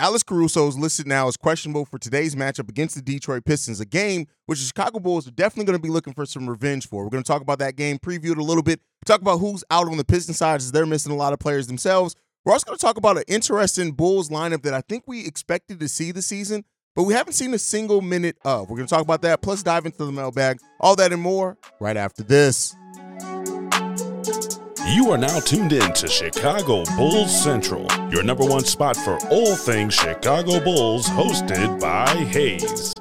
Alex Caruso is listed now as questionable for today's matchup against the Detroit Pistons, a game which the Chicago Bulls are definitely going to be looking for some revenge for. We're going to talk about that game, preview it a little bit, talk about who's out on the Pistons side as they're missing a lot of players themselves. We're also going to talk about an interesting Bulls lineup that I think we expected to see this season, but we haven't seen a single minute of. We're going to talk about that, plus dive into the mailbag, all that and more right after this. You are now tuned in to Chicago Bulls Central, your number one spot for all things Chicago Bulls, hosted by Haize.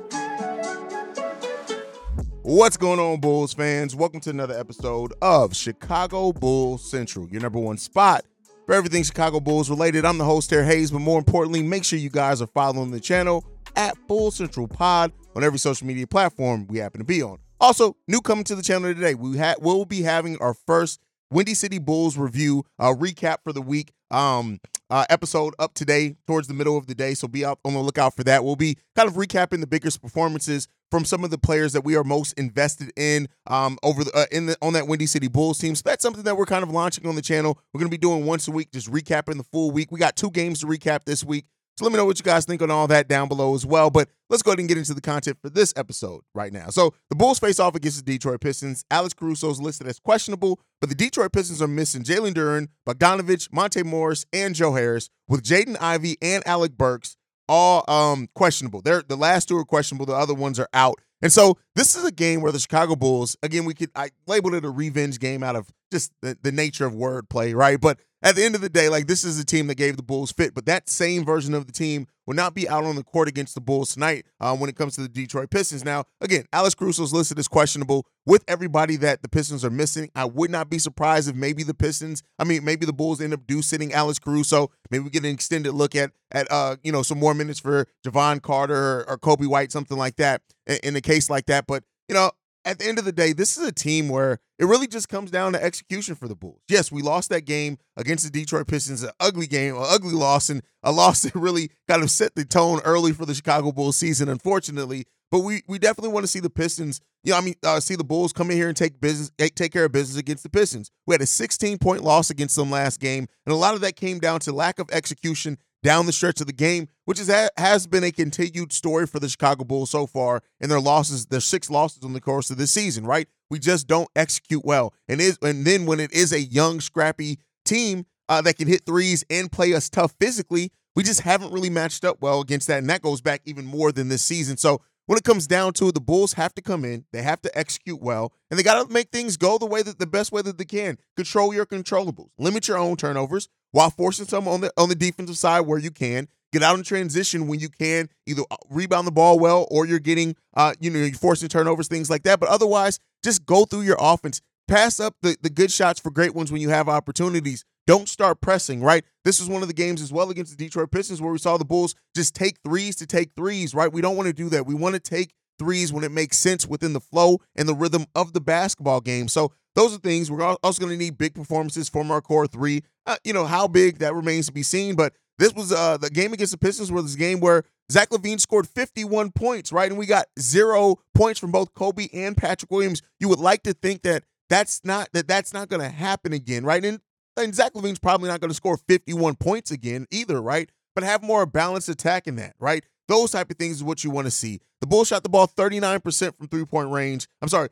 What's going on, Bulls fans? Welcome to another episode of Chicago Bulls Central, your number one spot for everything Chicago Bulls related. I'm the host here, Haize, but more importantly, make sure you guys are following the channel at Bull Central Pod on every social media platform we happen to be on. Also, new coming to the channel today, we ha- will be having our first Windy City Bulls review uh, recap for the week um, uh, episode up today towards the middle of the day. So be out on the lookout for that. We'll be kind of recapping the biggest performances from some of the players that we are most invested in um, over the, uh, in the on that Windy City Bulls team. So that's something that we're kind of launching on the channel. We're going to be doing once a week, just recapping the full week. We got two games to recap this week. So let me know what you guys think on all that down below as well. But let's go ahead and get into the content for this episode right now. So the Bulls face off against the Detroit Pistons. Alex Caruso is listed as questionable, but the Detroit Pistons are missing Jalen Duren, Bogdanovic, Monte Morris, and Joe Harris, with Jaden Ivey and Alec Burks all um, questionable. They're the last two are questionable. The other ones are out. And so this is a game where the Chicago Bulls, again, we could I labeled it a revenge game out of just the, the nature of wordplay, right? But at the end of the day, like this is a team that gave the Bulls fit, but that same version of the team will not be out on the court against the Bulls tonight um, when it comes to the Detroit Pistons. Now, again, Alex Caruso is listed as questionable with everybody that the Pistons are missing. I would not be surprised if maybe the Pistons, I mean, maybe the Bulls end up do sitting Alex Caruso. Maybe we get an extended look at at uh, you know some more minutes for Jevon Carter or, or Coby White, something like that, in, in a case like that. But you know, at the end of the day, this is a team where it really just comes down to execution for the Bulls. Yes, we lost that game against the Detroit Pistons, an ugly game, an ugly loss, and a loss that really kind of set the tone early for the Chicago Bulls season, unfortunately. But we we definitely want to see the Pistons, you know, I mean, uh, see the Bulls come in here and take business, take care of business against the Pistons. We had a 16 point loss against them last game, and a lot of that came down to lack of execution down the stretch of the game, which is has been a continued story for the Chicago Bulls so far in their losses, their six losses on the course of this season, right? We just don't execute well. And is and then when it is a young, scrappy team uh, that can hit threes and play us tough physically, we just haven't really matched up well against that. And that goes back even more than this season. So when it comes down to it, the Bulls have to come in, they have to execute well, and they got to make things go the way that the best way that they can. Control your controllables, limit your own turnovers while forcing some on the on the defensive side where you can. Get out in transition when you can, either uh, rebound the ball well or you're getting, uh, you know, you're forcing turnovers, things like that. But otherwise, just go through your offense. Pass up the, the good shots for great ones when you have opportunities. Don't start pressing, right? This is one of the games as well against the Detroit Pistons where we saw the Bulls just take threes to take threes, right? We don't want to do that. We want to take threes when it makes sense within the flow and the rhythm of the basketball game. So those are things we're also going to need big performances from our core three. Uh, you know how big that remains to be seen, but this was uh, the game against the Pistons was this game where Zach LaVine scored 51 points, right? And we got zero points from both Coby and Patrick Williams. You would like to think that that's not that that's not going to happen again, right? And, and Zach LaVine's probably not going to score 51 points again either, right? But have more balanced attack in that, right? Those type of things is what you want to see. The Bulls shot the ball 39% from three point range. I'm sorry,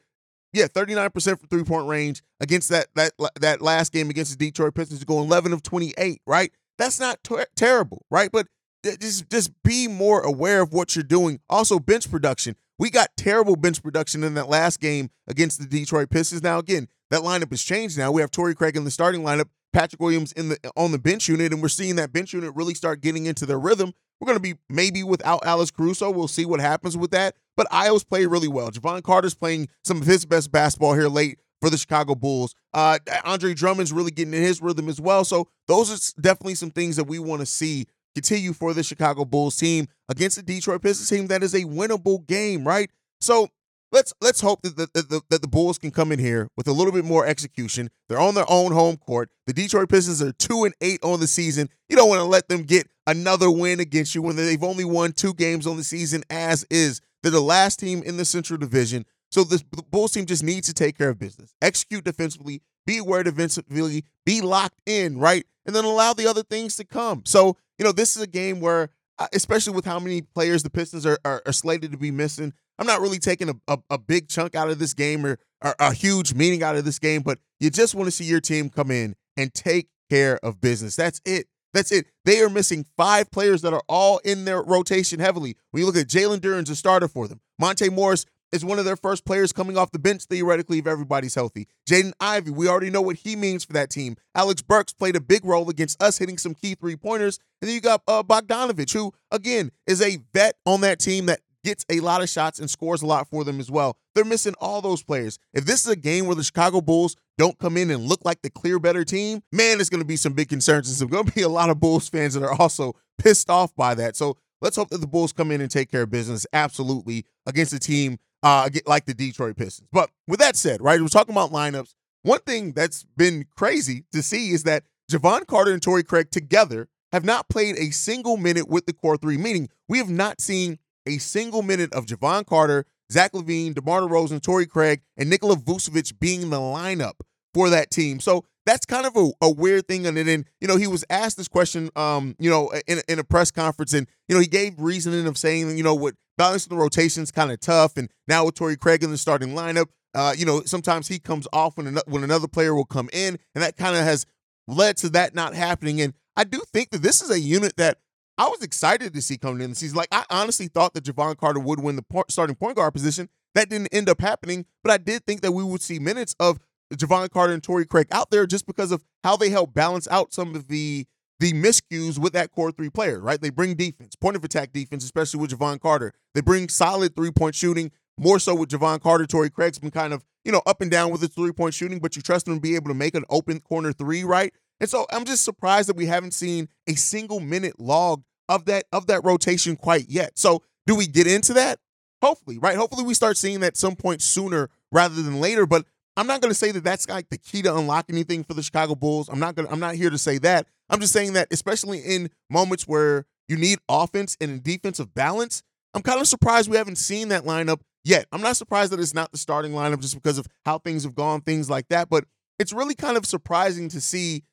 yeah, 39% from three-point range against that that that last game against the Detroit Pistons going 11 of 28, right? That's not ter- terrible, right? But just just be more aware of what you're doing. Also bench production. We got terrible bench production in that last game against the Detroit Pistons. Now again, that lineup has changed now. We have Torrey Craig in the starting lineup, Patrick Williams in the on the bench unit and we're seeing that bench unit really start getting into their rhythm. We're going to be maybe without Alex Caruso. We'll see what happens with that. But Ayo's played really well. Jevon Carter's playing some of his best basketball here late for the Chicago Bulls. Uh, Andre Drummond's really getting in his rhythm as well. So those are definitely some things that we want to see continue for the Chicago Bulls team against the Detroit Pistons team that is a winnable game, right? So let's let's hope that the, the, that the Bulls can come in here with a little bit more execution. They're on their own home court. The Detroit Pistons are two and eight on the season. You don't want to let them get another win against you when they've only won two games on the season as is. They're the last team in the Central Division. So the Bulls team just needs to take care of business, execute defensively, be aware defensively, be locked in, right? And then allow the other things to come. So, you know, this is a game where uh, especially with how many players the Pistons are, are, are slated to be missing. I'm not really taking a, a, a big chunk out of this game or, or a huge meaning out of this game, but you just want to see your team come in and take care of business. That's it. That's it. They are missing five players that are all in their rotation heavily. When you look at Jalen Duren's a starter for them. Monte Morris is one of their first players coming off the bench, theoretically, if everybody's healthy. Jaden Ivey, we already know what he means for that team. Alec Burks played a big role against us hitting some key three pointers. And then you got uh, Bogdanovic, who, again, is a vet on that team that gets a lot of shots and scores a lot for them as well. They're missing all those players. If this is a game where the Chicago Bulls don't come in and look like the clear better team, man, it's going to be some big concerns. And there's going to be a lot of Bulls fans that are also pissed off by that. So let's hope that the Bulls come in and take care of business absolutely against a team uh, like the Detroit Pistons. But with that said, right, we're talking about lineups. One thing that's been crazy to see is that Jevon Carter and Torrey Craig together have not played a single minute with the core three, meaning we have not seen a single minute of Jevon Carter, Zach LaVine, DeMar DeRozan, Torrey Craig, and Nikola Vucevic being the lineup for that team. So that's kind of a, a weird thing. And then, you know, he was asked this question, um, you know, in, in a press conference, and, you know, he gave reasoning of saying, you know, what balancing the rotation is kind of tough. And now with Torrey Craig in the starting lineup, uh, you know, sometimes he comes off when, an- when another player will come in, and that kind of has led to that not happening. And I do think that this is a unit that I was excited to see coming in the season. Like, I honestly thought that Jevon Carter would win the starting point guard position. That didn't end up happening, but I did think that we would see minutes of Jevon Carter and Torrey Craig out there just because of how they help balance out some of the the miscues with that core three player, right? They bring defense, point of attack defense, especially with Jevon Carter. They bring solid three point shooting, more so with Jevon Carter. Torrey Craig's been kind of, you know, up and down with his three point shooting, but you trust him to be able to make an open corner three, right? And so I'm just surprised that we haven't seen a single minute log of that of that rotation quite yet. So do we get into that? Hopefully, right? Hopefully we start seeing that some point sooner rather than later. But I'm not going to say that that's like the key to unlock anything for the Chicago Bulls. I'm not going. I'm not here to say that. I'm just saying that, especially in moments where you need offense and defensive balance, I'm kind of surprised we haven't seen that lineup yet. I'm not surprised that it's not the starting lineup just because of how things have gone, things like that. But it's really kind of surprising to see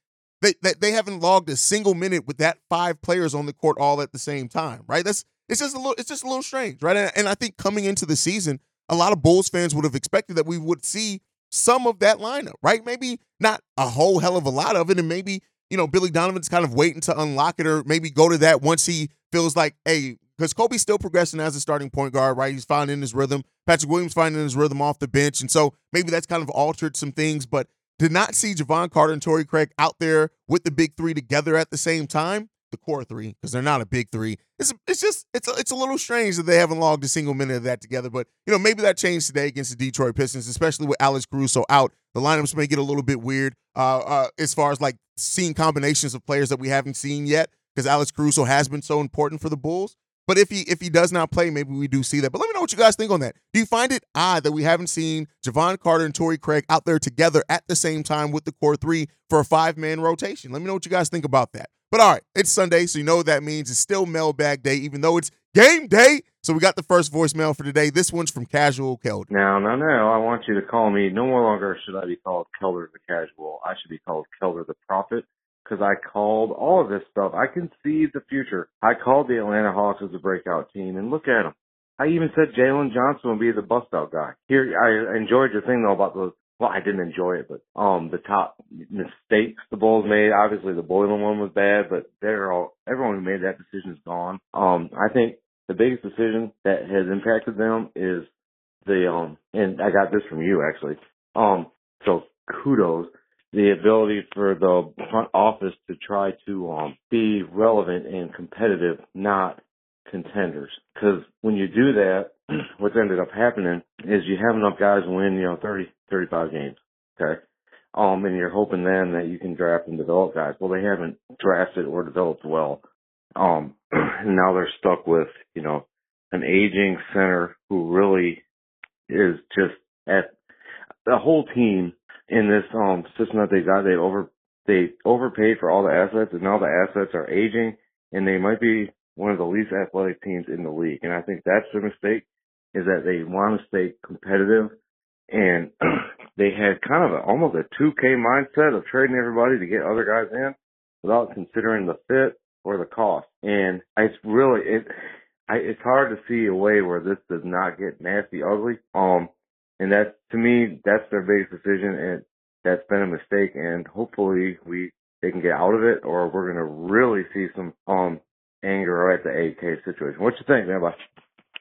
that, that they haven't logged a single minute with that five players on the court all at the same time, right? That's it's just a little it's just a little strange, right? And, and I think coming into the season, a lot of Bulls fans would have expected that we would see some of that lineup, right? Maybe not a whole hell of a lot of it, and maybe you know Billy Donovan's kind of waiting to unlock it, or maybe go to that once he feels like, hey, because Coby's still progressing as a starting point guard, right? He's finding his rhythm. Patrick Williams finding his rhythm off the bench, and so maybe that's kind of altered some things. But did not see Jevon Carter and Torrey Craig out there with the big three together at the same time the core three because they're not a big three. It's it's just it's a, it's a little strange that they haven't logged a single minute of that together. But you know maybe that changed today against the Detroit Pistons, especially with Alex Caruso out. The lineups may get a little bit weird uh, uh, as far as like seeing combinations of players that we haven't seen yet because Alex Caruso has been so important for the Bulls. But if he if he does not play, maybe we do see that. But let me know what you guys think on that. Do you find it odd that we haven't seen Jevon Carter and Torrey Craig out there together at the same time with the core three for a five man rotation? Let me know what you guys think about that. But all right, it's Sunday, so you know what that means. It's still mailbag day, even though it's game day. So we got the first voicemail for today. This one's from Casual Kelder. Now, now, now, I want you to call me. No more longer should I be called Kelder the Casual. I should be called Kelder the Prophet because I called all of this stuff. I can see the future. I called the Atlanta Hawks as a breakout team, and look at them. I even said Jalen Johnson would be the bust out guy. Here, I enjoyed your thing though about the well, I didn't enjoy it, but um, the top mistakes the Bulls made. Obviously, the Boylen one was bad, but they're all everyone who made that decision is gone. Um, I think the biggest decision that has impacted them is the um, and I got this from you actually. Um, so kudos the ability for the front office to try to um, be relevant and competitive, not contenders. Because when you do that, what's ended up happening is you have enough guys win, you know, 30, 35 games. Okay. Um, and you're hoping then that you can draft and develop guys. Well, they haven't drafted or developed well. Um, and now they're stuck with, you know, an aging center who really is just at the whole team in this, um, system that they got. They over, they overpaid for all the assets and now the assets are aging and they might be one of the least athletic teams in the league. And I think that's the mistake is that they want to stay competitive and they had kind of a, almost a 2K mindset of trading everybody to get other guys in without considering the fit. or the cost. And it's really it. I, it's hard to see a way where this does not get nasty, ugly. Um, and that to me, that's their biggest decision, and that's been a mistake. And hopefully, we they can get out of it, or we're gonna really see some um anger at the AK situation. What you think, man? Bye.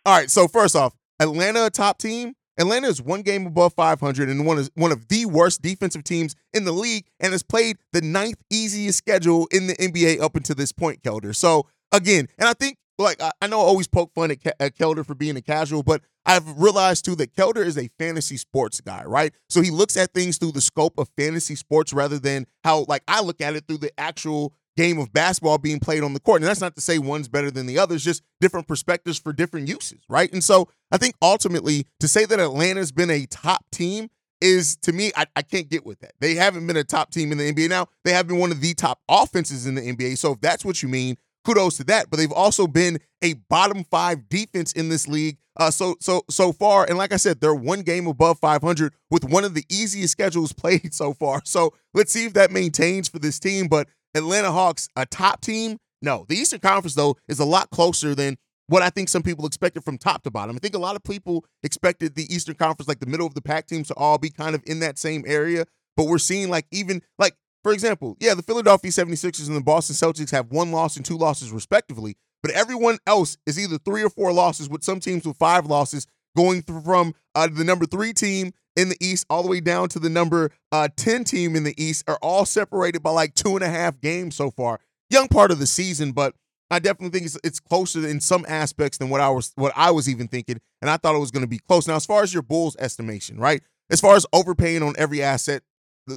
All right. So first off, Atlanta top team. Atlanta is one game above 500 and one is one of the worst defensive teams in the league, and has played the ninth easiest schedule in the NBA up until this point, Kelder. So again, and I think like I, I know I always poke fun at, at Kelder for being a casual, but I've realized too that Kelder is a fantasy sports guy, right? So he looks at things through the scope of fantasy sports rather than how like I look at it through the actual game of basketball being played on the court. And that's not to say one's better than the other, it's just different perspectives for different uses, right? And so I think ultimately to say that Atlanta's been a top team is to me, I, I can't get with that. They haven't been a top team in the NBA. Now, they have been one of the top offenses in the NBA. So if that's what you mean, kudos to that. But they've also been a bottom five defense in this league uh, so so so far. And like I said, they're one game above 500 with one of the easiest schedules played so far. So let's see if that maintains for this team. But Atlanta Hawks, a top team? No. The Eastern Conference, though, is a lot closer than what I think some people expected from top to bottom. I think a lot of people expected the Eastern Conference, like the middle of the pack teams, to all be kind of in that same area. But we're seeing, like, even, like, for example, yeah, the Philadelphia 76ers and the Boston Celtics have one loss and two losses, respectively. But everyone else is either three or four losses, with some teams with five losses, going from uh, the number three team in the East all the way down to the number uh, 10 team in the East are all separated by like two and a half games so far. Young part of the season, but I definitely think it's, it's closer in some aspects than what I was what I was even thinking, and I thought it was going to be close. Now, as far as your Bulls estimation, right? As far as overpaying on every asset,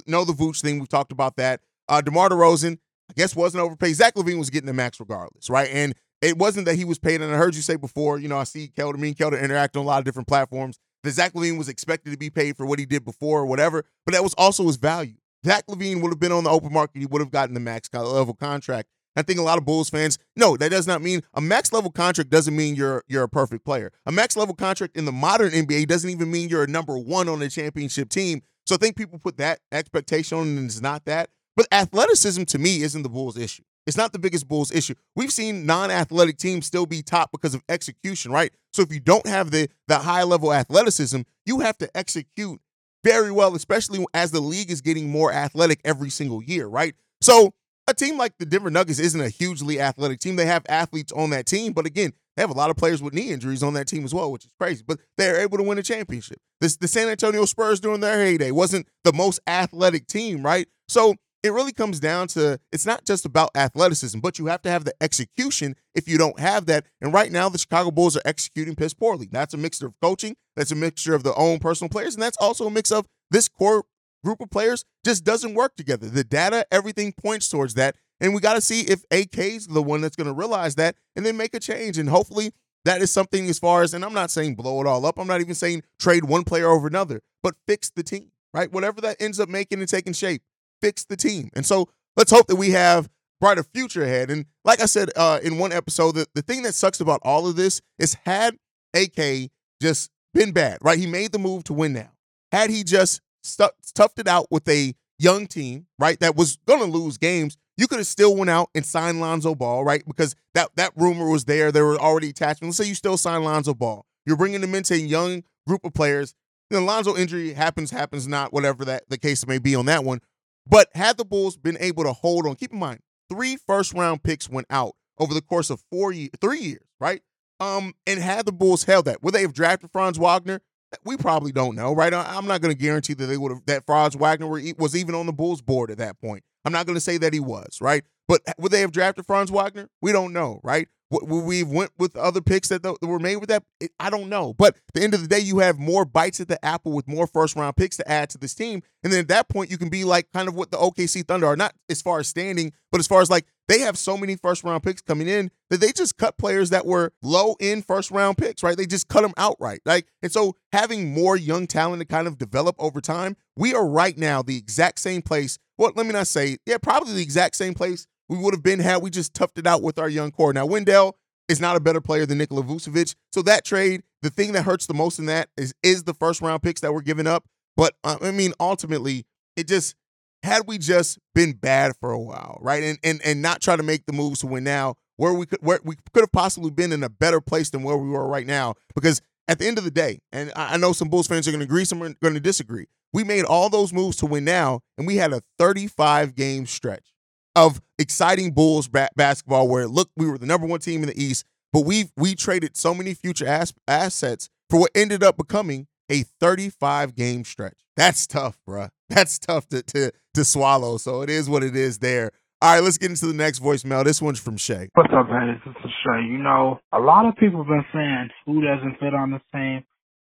know the Vooch thing we've talked about that. Uh, DeMar DeRozan, I guess, wasn't overpaid. Zach LaVine was getting the max regardless, right? And it wasn't that he was paid. And I heard you say before, you know, I see Kelder, me and Kelder interact on a lot of different platforms that Zach LaVine was expected to be paid for what he did before or whatever, but that was also his value. Zach LaVine would have been on the open market. He would have gotten the max level contract. I think a lot of Bulls fans, no, that does not mean a max level contract doesn't mean you're you're a perfect player. A max level contract in the modern NBA doesn't even mean you're a number one on a championship team. So I think people put that expectation on and it's not that. But athleticism to me isn't the Bulls' issue. It's not the biggest Bulls issue. We've seen non-athletic teams still be top because of execution, right? So if you don't have the the high level athleticism, you have to execute very well, especially as the league is getting more athletic every single year, right? So a team like the Denver Nuggets isn't a hugely athletic team. They have athletes on that team, but again, they have a lot of players with knee injuries on that team as well, which is crazy. But they're able to win a championship. This the San Antonio Spurs during their heyday wasn't the most athletic team, right? So it really comes down to it's not just about athleticism, but you have to have the execution if you don't have that. And right now, the Chicago Bulls are executing piss poorly. That's a mixture of coaching, that's a mixture of their own personal players, and that's also a mix of this core group of players just doesn't work together. The data, everything points towards that. And we got to see if AK's the one that's going to realize that and then make a change. And hopefully that is something as far as, and I'm not saying blow it all up. I'm not even saying trade one player over another, but fix the team, right? Whatever that ends up making and taking shape fix the team. And so let's hope that we have brighter future ahead. And like I said uh, in one episode, the, the thing that sucks about all of this is had AK just been bad, right? He made the move to win now. Had he just stu- toughed it out with a young team, right, that was going to lose games, you could have still went out and signed Lonzo Ball, right? Because that that rumor was there. There were already attachments. Let's say you still sign Lonzo Ball. You're bringing them into a young group of players. The Lonzo injury happens, happens not, whatever that the case may be on that one. But had the Bulls been able to hold on, keep in mind, three first round picks went out over the course of four years, three years, right? Um, and had the Bulls held that, would they have drafted Franz Wagner? We probably don't know, right? I'm not going to guarantee that they would have that Franz Wagner was even on the Bulls board at that point. I'm not going to say that he was, right? But would they have drafted Franz Wagner? We don't know, right? We went with other picks that were made with that? I don't know. But at the end of the day, you have more bites at the apple with more first round picks to add to this team. And then at that point, you can be like kind of what the OKC Thunder are, not as far as standing, but as far as like they have so many first round picks coming in that they just cut players that were low in first round picks, right? They just cut them outright. Like, and so having more young talent to kind of develop over time, we are right now the exact same place. Well, let me not say, yeah, probably the exact same place we would have been had we just toughed it out with our young core. Now, Wendell is not a better player than Nikola Vucevic. So that trade, the thing that hurts the most in that is is the first round picks that were given up. But uh, I mean, ultimately, it just had we just been bad for a while, right, and and and not try to make the moves to win now, where we could where we could have possibly been in a better place than where we were right now. Because at the end of the day, and I know some Bulls fans are going to agree, some are going to disagree. We made all those moves to win now, and we had a 35 game stretch of exciting Bulls ba- basketball where look, we were the number one team in the East, but we we traded so many future as- assets for what ended up becoming a 35 game stretch. That's tough, bruh. That's tough to, to to swallow. So it is what it is there. All right, let's get into the next voicemail. This one's from Shay. What's up, Haize? This is Shay. You know, a lot of people have been saying who doesn't fit on the team,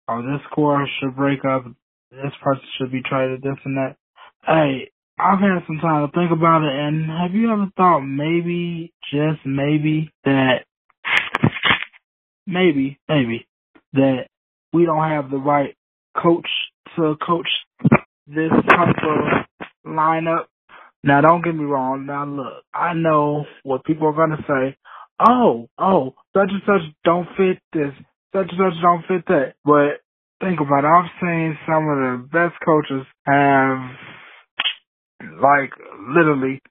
or oh, this core should break up, this person should be traded, this and that. Hey, I've had some time to think about it, and have you ever thought maybe, just maybe, that maybe, maybe, that we don't have the right coach to coach this type of lineup? Now, don't get me wrong. Now, look, I know what people are going to say. Oh, oh, such and such don't fit this. Such and such don't fit that. But think about it. I've seen some of the best coaches have, like, literally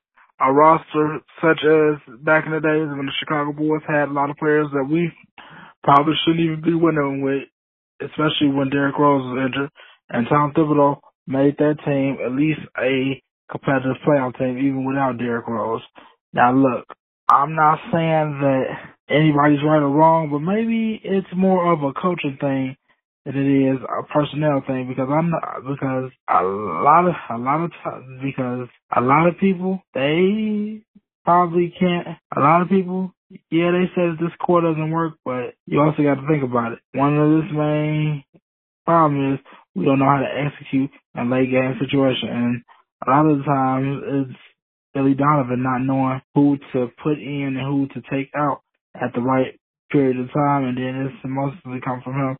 a roster such as back in the days when the Chicago Bulls had a lot of players that we probably shouldn't even be winning with, especially when Derrick Rose was injured. And Tom Thibodeau made that team at least a competitive playoff team even without Derrick Rose. Now look, I'm not saying that anybody's right or wrong, but maybe it's more of a coaching thing than it is a personnel thing because I'm not, because a lot of a lot of times because a lot of people they probably can't a lot of people yeah they said this core doesn't work but you also got to think about it. One of this main problem is we don't know how to execute a late game situation and a lot of the times it's Billy Donovan not knowing who to put in and who to take out at the right period of time, and then it's mostly come from him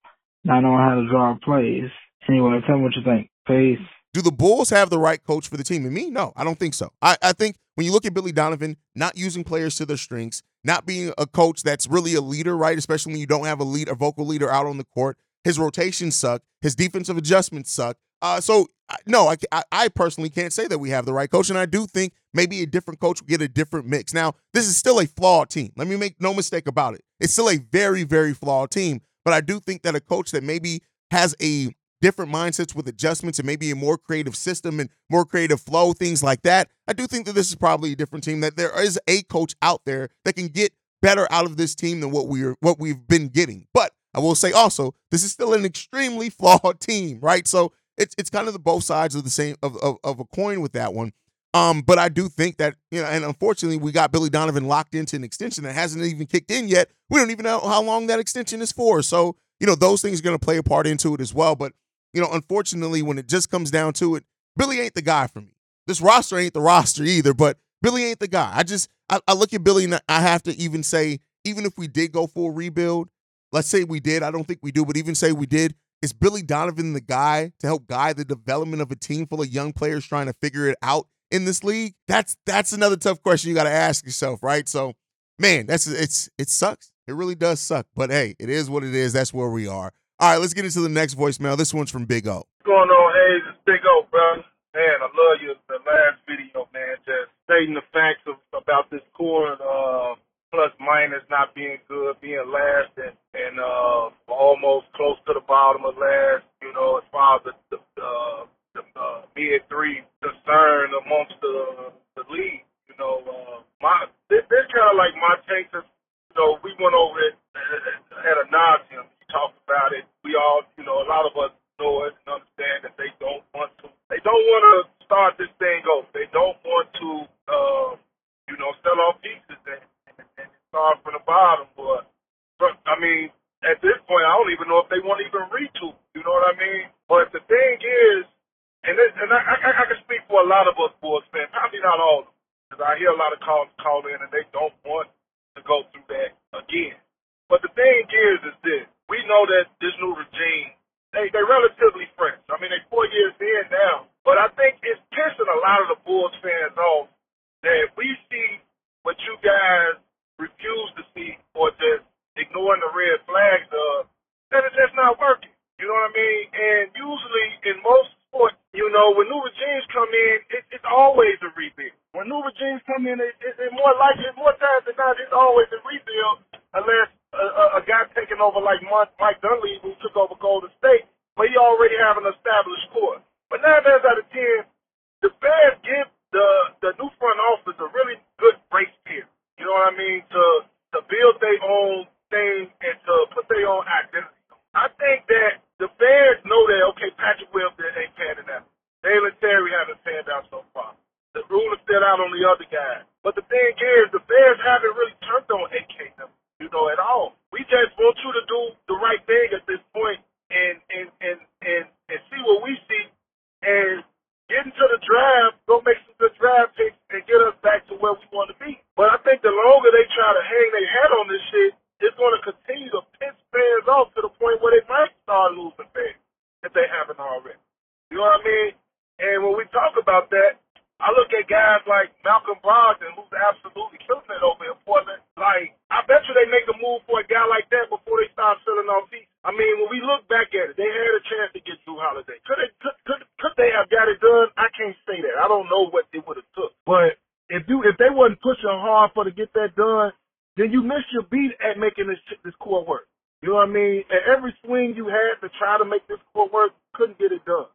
not knowing how to draw plays. Anyway, tell me what you think. Peace. Do the Bulls have the right coach for the team? And me, no, I don't think so. I, I think when you look at Billy Donovan, not using players to their strengths, not being a coach that's really a leader, right? Especially when you don't have a lead, a vocal leader out on the court. His rotations suck. His defensive adjustments suck. Uh, so no, I, I, I personally can't say that we have the right coach, and I do think maybe a different coach will get a different mix. Now, this is still a flawed team. Let me make no mistake about it. It's still a very very flawed team, but I do think that a coach that maybe has a different mindsets with adjustments and maybe a more creative system and more creative flow, things like that. I do think that this is probably a different team. That there is a coach out there that can get better out of this team than what we're what we've been getting. But I will say also, this is still an extremely flawed team, right? So it's it's kind of the both sides of the same of, of, of a coin with that one. Um, but I do think that you know, and unfortunately, we got Billy Donovan locked into an extension that hasn't even kicked in yet. We don't even know how long that extension is for. So you know, those things are going to play a part into it as well. But you know, unfortunately, when it just comes down to it, Billy ain't the guy for me. This roster ain't the roster either. But Billy ain't the guy. I just I, I look at Billy and I have to even say, even if we did go for a rebuild, let's say we did. I don't think we do, but even say we did is Billy Donovan the guy to help guide the development of a team full of young players trying to figure it out in this league? That's that's another tough question you got to ask yourself, right? So, man, that's it's it sucks. It really does suck, but hey, it is what it is. That's where we are. All right, let's get into the next voicemail. This one's from Big O. What's going on, Haize? It's Big O, bro. Man, I love you. The last video, man, just stating the facts of, about this core. Uh, plus minus not being good, being last and, and uh, almost close to the bottom of last, you know, as far as the, the, uh, uh, mid three concern amongst the, the league. You know, uh, my this, this kind of like my take. To, you know, we went over it at a nauseum. We talked about it. We all, you know, a lot of us know it and understand that they don't want to. They don't want to start this thing over. They don't want to, uh, you know, sell off pieces and start from the bottom. But, but I mean, at this point, I don't even know if they want to even retool. You know what I mean? But the thing is, and this, and I, I, I can speak for a lot of us Bulls fans, probably not all of them, because I hear a lot of calls call in and they don't want to go through that again. But the thing is, is this: we know that this new regime, they they relatively fresh. I mean, they four years in now, but I think it's pissing a lot of the Bulls fans off that we see what you guys refuse to see or just ignoring the red flags of that it's just not working. You know what I mean? And usually in most sports, you know, when new regimes come in, it, it's all a, a guy taking over like Mike, Mike Dunleavy who took over Golden State, but he already have an established core. But nine times out of ten, the Bears give the the new front office a really good grace period. You know what I mean? To to build their own thing and to put their own identity. I think that the Bears know that okay, Patrick Williams ain't panning out. Dalen Terry hasn't panned out so far. The rule is still out on the other guys. But the thing is, the Bears haven't really turned on AK, you know, at all. We just want you to do the right thing at this point and and and and, and see what we see and get into the draft, go make some good draft picks and get us back to where we want to be. But I think the longer they try to hang their head on this shit, it's going to continue to piss fans off to the point where they might start losing fans if they haven't already. You know what I mean? And when we talk about that, I look at guys like Malcolm Brogdon, who's absolutely killing it over in Portland. Like, I bet you they make a move for a guy like that before they start selling off feet. I mean, when we look back at it, they had a chance to get Jrue Holiday. Could they, could, could, could they have got it done? I can't say that. I don't know what it would have took. But if you, if they wasn't pushing hard for to get that done, then you missed your beat at making this, this core work. You know what I mean? At every swing you had to try to make this core work, couldn't get it done.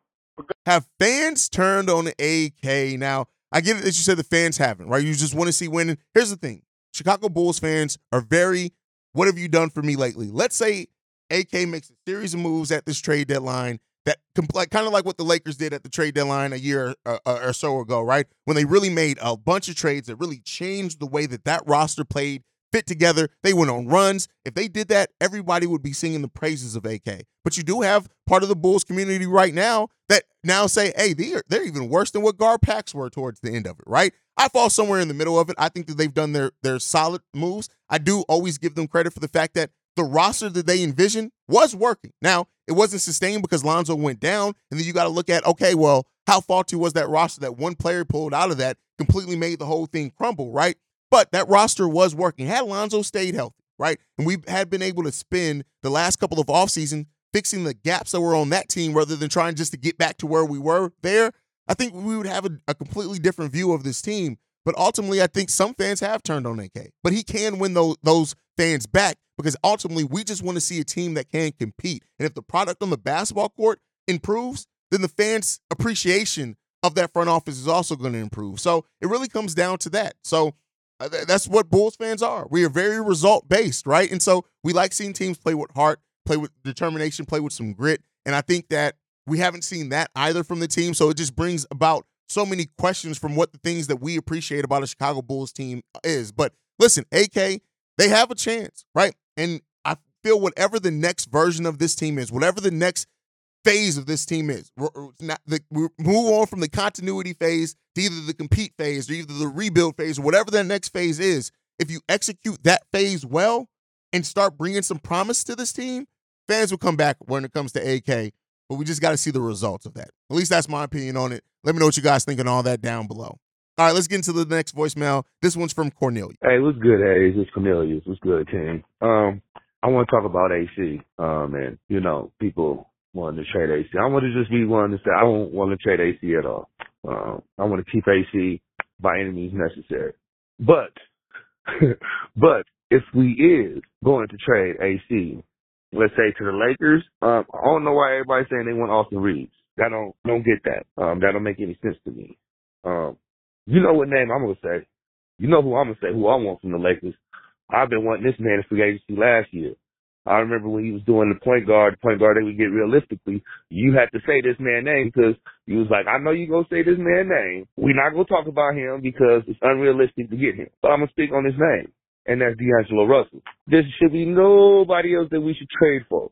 Have fans turned on AK now? I get it that you said the fans haven't, right? You just want to see winning. Here's the thing Chicago Bulls fans are very, what have you done for me lately? Let's say AK makes a series of moves at this trade deadline that like kind of like what the Lakers did at the trade deadline a year uh, uh, or so ago, right? When they really made a bunch of trades that really changed the way that that roster played fit together. They went on runs. If they did that, everybody would be singing the praises of AK. But you do have part of the Bulls community right now that now say, hey, they're, they're even worse than what GarPax were towards the end of it, right? I fall somewhere in the middle of it. I think that they've done their, their solid moves. I do always give them credit for the fact that the roster that they envisioned was working. Now, it wasn't sustained because Lonzo went down. And then you got to look at, okay, well, how faulty was that roster that one player pulled out of that completely made the whole thing crumble, right? But that roster was working. Had Lonzo stayed healthy, right? And we had been able to spend the last couple of offseason fixing the gaps that were on that team rather than trying just to get back to where we were there, I think we would have a, a completely different view of this team. But ultimately, I think some fans have turned on AK. But he can win those, those fans back because ultimately we just want to see a team that can compete. And if the product on the basketball court improves, then the fans' appreciation of that front office is also going to improve. So it really comes down to that. So Uh, that's what Bulls fans are. We are very result based, right? And so we like seeing teams play with heart, play with determination, play with some grit. And I think that we haven't seen that either from the team. So it just brings about so many questions from what the things that we appreciate about a Chicago Bulls team uh, is. But listen, AK, they have a chance, right? And I feel whatever the next version of this team is, whatever the next phase of this team is. We're, not, the, we move on from the continuity phase to either the compete phase or either the rebuild phase or whatever that next phase is. If you execute that phase well and start bringing some promise to this team, fans will come back when it comes to AK. But we just got to see the results of that. At least that's my opinion on it. Let me know what you guys think and all that down below. All right, let's get into the next voicemail. This one's from Cornelius. Hey, what's good, Haize? It's Cornelius. What's good, team? Um, I want to talk about AC. Um, and you know, people wanting to trade AC. I want to just be one to say I don't want to trade AC at all. Um, I want to keep AC by any means necessary. But, but if we is going to trade AC, let's say to the Lakers, um, I don't know why everybody's saying they want Austin Reaves. That don't don't get that. Um, that don't make any sense to me. Um, you know what name I'm gonna say. You know who I'm gonna say. Who I want from the Lakers. I've been wanting this man in free agency last year. I remember when he was doing the point guard, point guard, they would get realistically, you had to say this man's name because he was like, I know you gonna say this man's name. We're not gonna talk about him because it's unrealistic to get him. But I'm gonna speak on his name. And that's D'Angelo Russell. There should be nobody else that we should trade for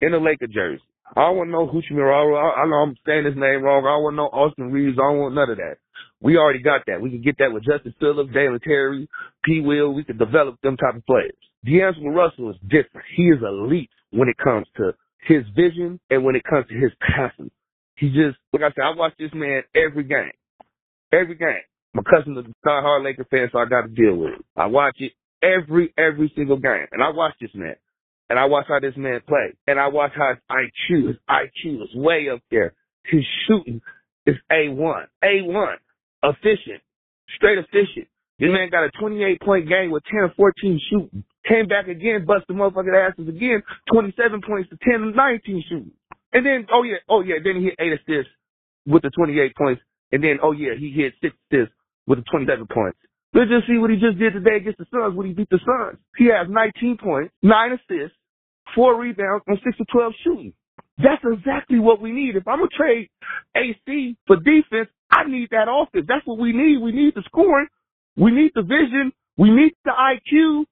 in a Laker jersey. I don't want no Hachimura. I, I know I'm saying his name wrong. I don't want no Austin Reaves. I don't want none of that. We already got that. We can get that with Justin Phillips, Dalen Terry, P. Will. We can develop them type of players. D'Angelo Russell is different. He is elite when it comes to his vision and when it comes to his passing. He just, like I said, I watch this man every game. Every game. My cousin's a diehard Laker fan, so I got to deal with it. I watch it every, every single game. And I watch this man. And I watch how this man play. And I watch how his IQ, his IQ is way up there. His shooting is A1. A1. Efficient. Straight efficient. This man got a 28 point game with 10 or 14 shooting. Came back again, busted motherfucking asses again, 27 points to 10 and 19 shooting. And then, oh yeah, oh yeah, then he hit eight assists with the 28 points. And then, oh yeah, he hit six assists with the 27 points. Let's just see what he just did today against the Suns when he beat the Suns. He has 19 points, nine assists, four rebounds, and six to 12 shooting. That's exactly what we need. If I'm gonna trade AC for defense, I need that offense. That's what we need. We need the scoring. We need the vision. We need the IQ.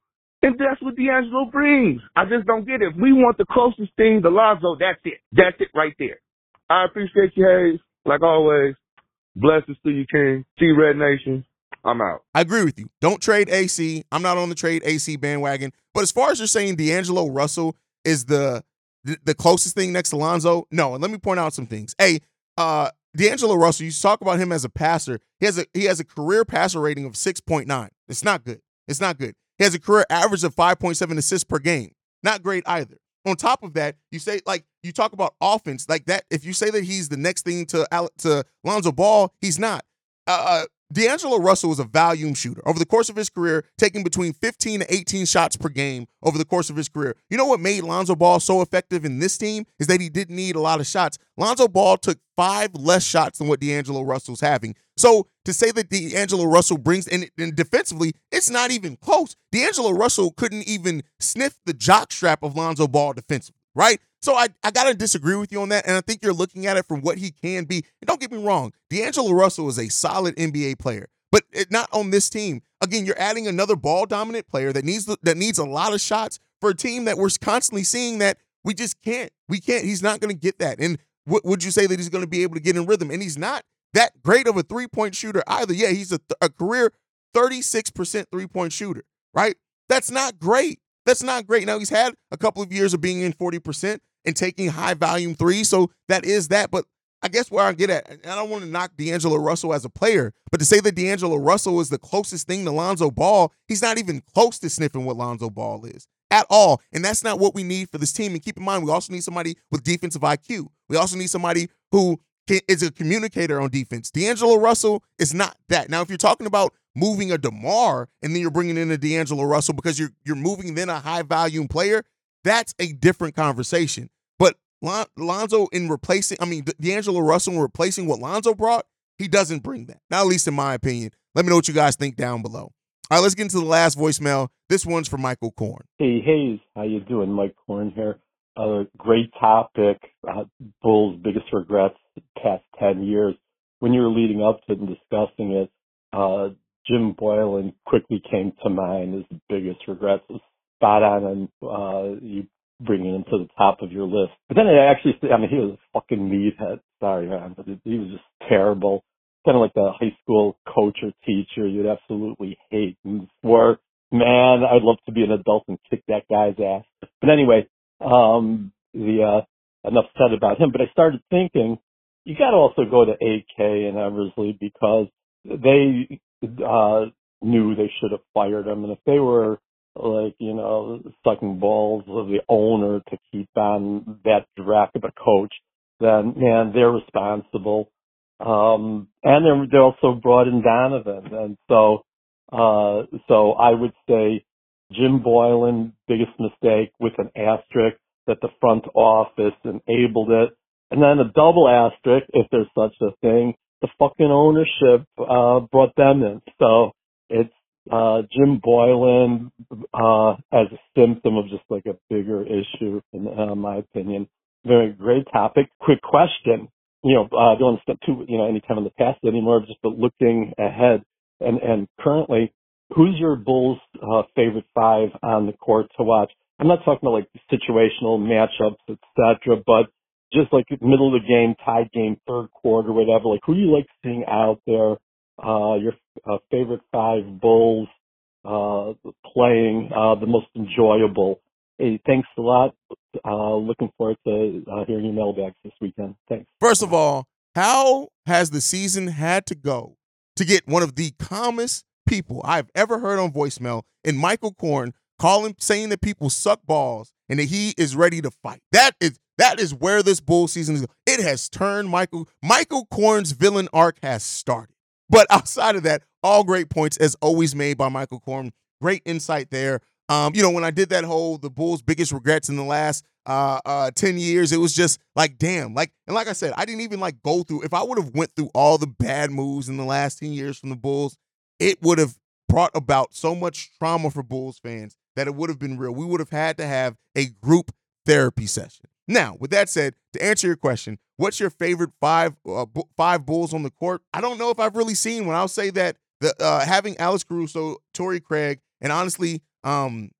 And that's what D'Angelo brings. I just don't get it. If we want the closest thing to Lonzo, that's it. That's it right there. I appreciate you, Haize. Like always, blessings to you, King. T Red Nation. I'm out. I agree with you. Don't trade AC. I'm not on the trade AC bandwagon. But as far as you're saying D'Angelo Russell is the the, the closest thing next to Lonzo, no. And let me point out some things. Hey, uh, D'Angelo Russell, you talk about him as a passer. He has a he has a career passer rating of 6.9. It's not good. It's not good. He has a career average of 5.7 assists per game. Not great either. On top of that, you say like you talk about offense like that. If you say that he's the next thing to to Lonzo Ball, he's not. Uh, uh D'Angelo Russell was a volume shooter over the course of his career, taking between 15 to 18 shots per game over the course of his career. You know what made Lonzo Ball so effective in this team is that he didn't need a lot of shots. Lonzo Ball took five less shots than what D'Angelo Russell's having. So to say that D'Angelo Russell brings and, and defensively, it's not even close. D'Angelo Russell couldn't even sniff the jock strap of Lonzo Ball defensively, right? So I, I got to disagree with you on that. And I think you're looking at it from what he can be. And don't get me wrong, D'Angelo Russell is a solid NBA player, but it, not on this team. Again, you're adding another ball dominant player that needs that needs a lot of shots for a team that we're constantly seeing that we just can't. We can't. He's not going to get that. And w- would you say that he's going to be able to get in rhythm? And he's not that great of a three point shooter either. Yeah, he's a, th- a career 36% three point shooter, right? That's not great. That's not great. Now, he's had a couple of years of being in 40%, and taking high volume threes. So that is that. But I guess where I get at, and I don't want to knock D'Angelo Russell as a player, but to say that D'Angelo Russell is the closest thing to Lonzo Ball, he's not even close to sniffing what Lonzo Ball is at all. And that's not what we need for this team. And keep in mind, we also need somebody with defensive IQ. We also need somebody who is a communicator on defense. D'Angelo Russell is not that. Now, if you're talking about moving a DeMar and then you're bringing in a D'Angelo Russell because you're you're moving then a high volume player, that's a different conversation. Lon- Lonzo in replacing, I mean, D'Angelo Russell in replacing what Lonzo brought, he doesn't bring that. Not at least in my opinion. Let me know what you guys think down below. All right, let's get into the last voicemail. This one's for Michael Korn. Hey, Haize, how you doing? Mike Korn here. Uh, great topic. Uh, Bulls' biggest regrets past ten years. When you were leading up to and discussing it, uh, Jim Boylen quickly came to mind as the biggest regrets spot on, and uh, you bringing him to the top of your list. But then I actually, I mean, he was a fucking meathead. Sorry, man, but he was just terrible. Kind of like the high school coach or teacher you'd absolutely hate and swore, man, I'd love to be an adult and kick that guy's ass. But anyway, um, the, uh, enough said about him, but I started thinking, you gotta also go to AK and Eversley because they, uh, knew they should have fired him. And if they were like, you know, sucking balls of the owner to keep on that direct of a coach, then man, they're responsible. Um, and they they also brought in Donovan. And so, uh, so I would say Jim Boylen, biggest mistake with an asterisk that the front office enabled it. And then a double asterisk, if there's such a thing, the fucking ownership, uh, brought them in. So it's, uh, Jim Boylen uh, as a symptom of just like a bigger issue, in uh, my opinion. Very great topic. Quick question. You know, uh, don't spend too, you know, any time in the past anymore, just but looking ahead. And, and currently, who's your Bulls uh, favorite five on the court to watch? I'm not talking about like situational matchups, etc., but just like middle of the game, tied game, third quarter, whatever. Like who do you like seeing out there uh, your uh, favorite five Bulls uh, playing uh, the most enjoyable. Hey, thanks a lot. Uh, looking forward to uh, hearing your mailbags this weekend. Thanks. First of all, how has the season had to go to get one of the calmest people I've ever heard on voicemail in Michael Korn calling saying that people suck balls and that he is ready to fight. That is that is where this bull season is. It has turned Michael Michael Korn's villain arc has started. But outside of that, All great points, as always, made by Michael Korn. Great insight there. Um, you know, when I did that whole the Bulls' biggest regrets in the last uh, uh, 10 years, it was just like, damn. Like, and like I said, I didn't even like go through, if I would have went through all the bad moves in the last 10 years from the Bulls, it would have brought about so much trauma for Bulls fans that it would have been real. We would have had to have a group therapy session. Now, with that said, to answer your question, what's your favorite five uh, five Bulls on the court? I don't know if I've really seen one. I'll say that the uh, having Alex Caruso, Torrey Craig, and honestly, um,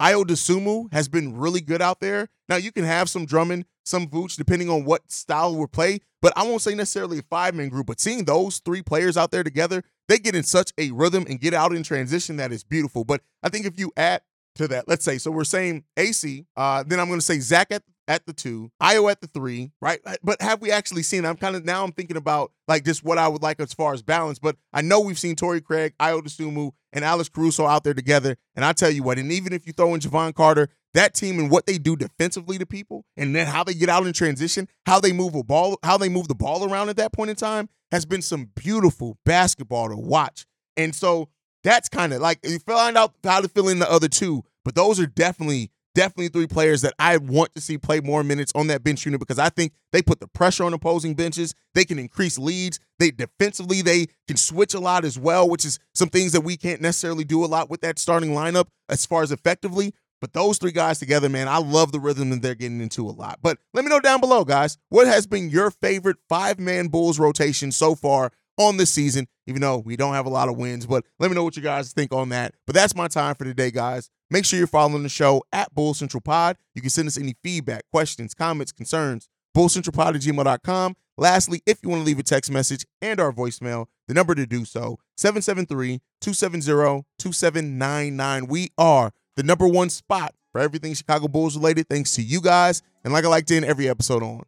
Ayo Dosunmu has been really good out there. Now you can have some Drummond, some Vooch, depending on what style we play. But I won't say necessarily a five man group. But seeing those three players out there together, they get in such a rhythm and get out in transition that is beautiful. But I think if you add to that, let's say, so we're saying AC, uh, then I'm going to say Zach at at the two, Ayo at the three, right? But have we actually seen? I'm kind of now I'm thinking about like just what I would like as far as balance. But I know we've seen Torrey Craig, Ayo Dosunmu, and Alex Caruso out there together. And I tell you what, and even if you throw in Jevon Carter, that team and what they do defensively to people, and then how they get out in transition, how they move a ball, how they move the ball around at that point in time, has been some beautiful basketball to watch. And so that's kind of like you find out how to fill in the other two, but those are definitely definitely three players that I want to see play more minutes on that bench unit because I think they put the pressure on opposing benches. They can increase leads. They defensively they can switch a lot as well, which is some things that we can't necessarily do a lot with that starting lineup as far as effectively. But those three guys together, man, I love the rhythm that they're getting into a lot. But let me know down below, guys, what has been your favorite five man Bulls rotation so far on this season, even though we don't have a lot of wins. But let me know what you guys think on that. But that's my time for today, guys. Make sure you're following the show at Bull Central Pod. You can send us any feedback, questions, comments, concerns, bullcentralpod at gmail.com. Lastly, if you want to leave a text message and our voicemail, the number to do so, 773-270-2799. We are the number one spot for everything Chicago Bulls related, thanks to you guys. And like I like to end every episode on,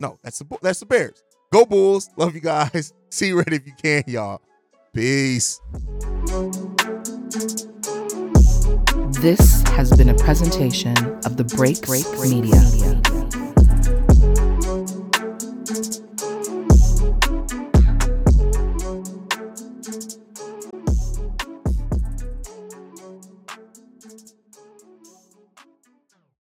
no, that's the that's the Bears. Go Bulls. Love you guys. See you ready if you can, y'all. Peace. This has been a presentation of the Break Break Media. Media.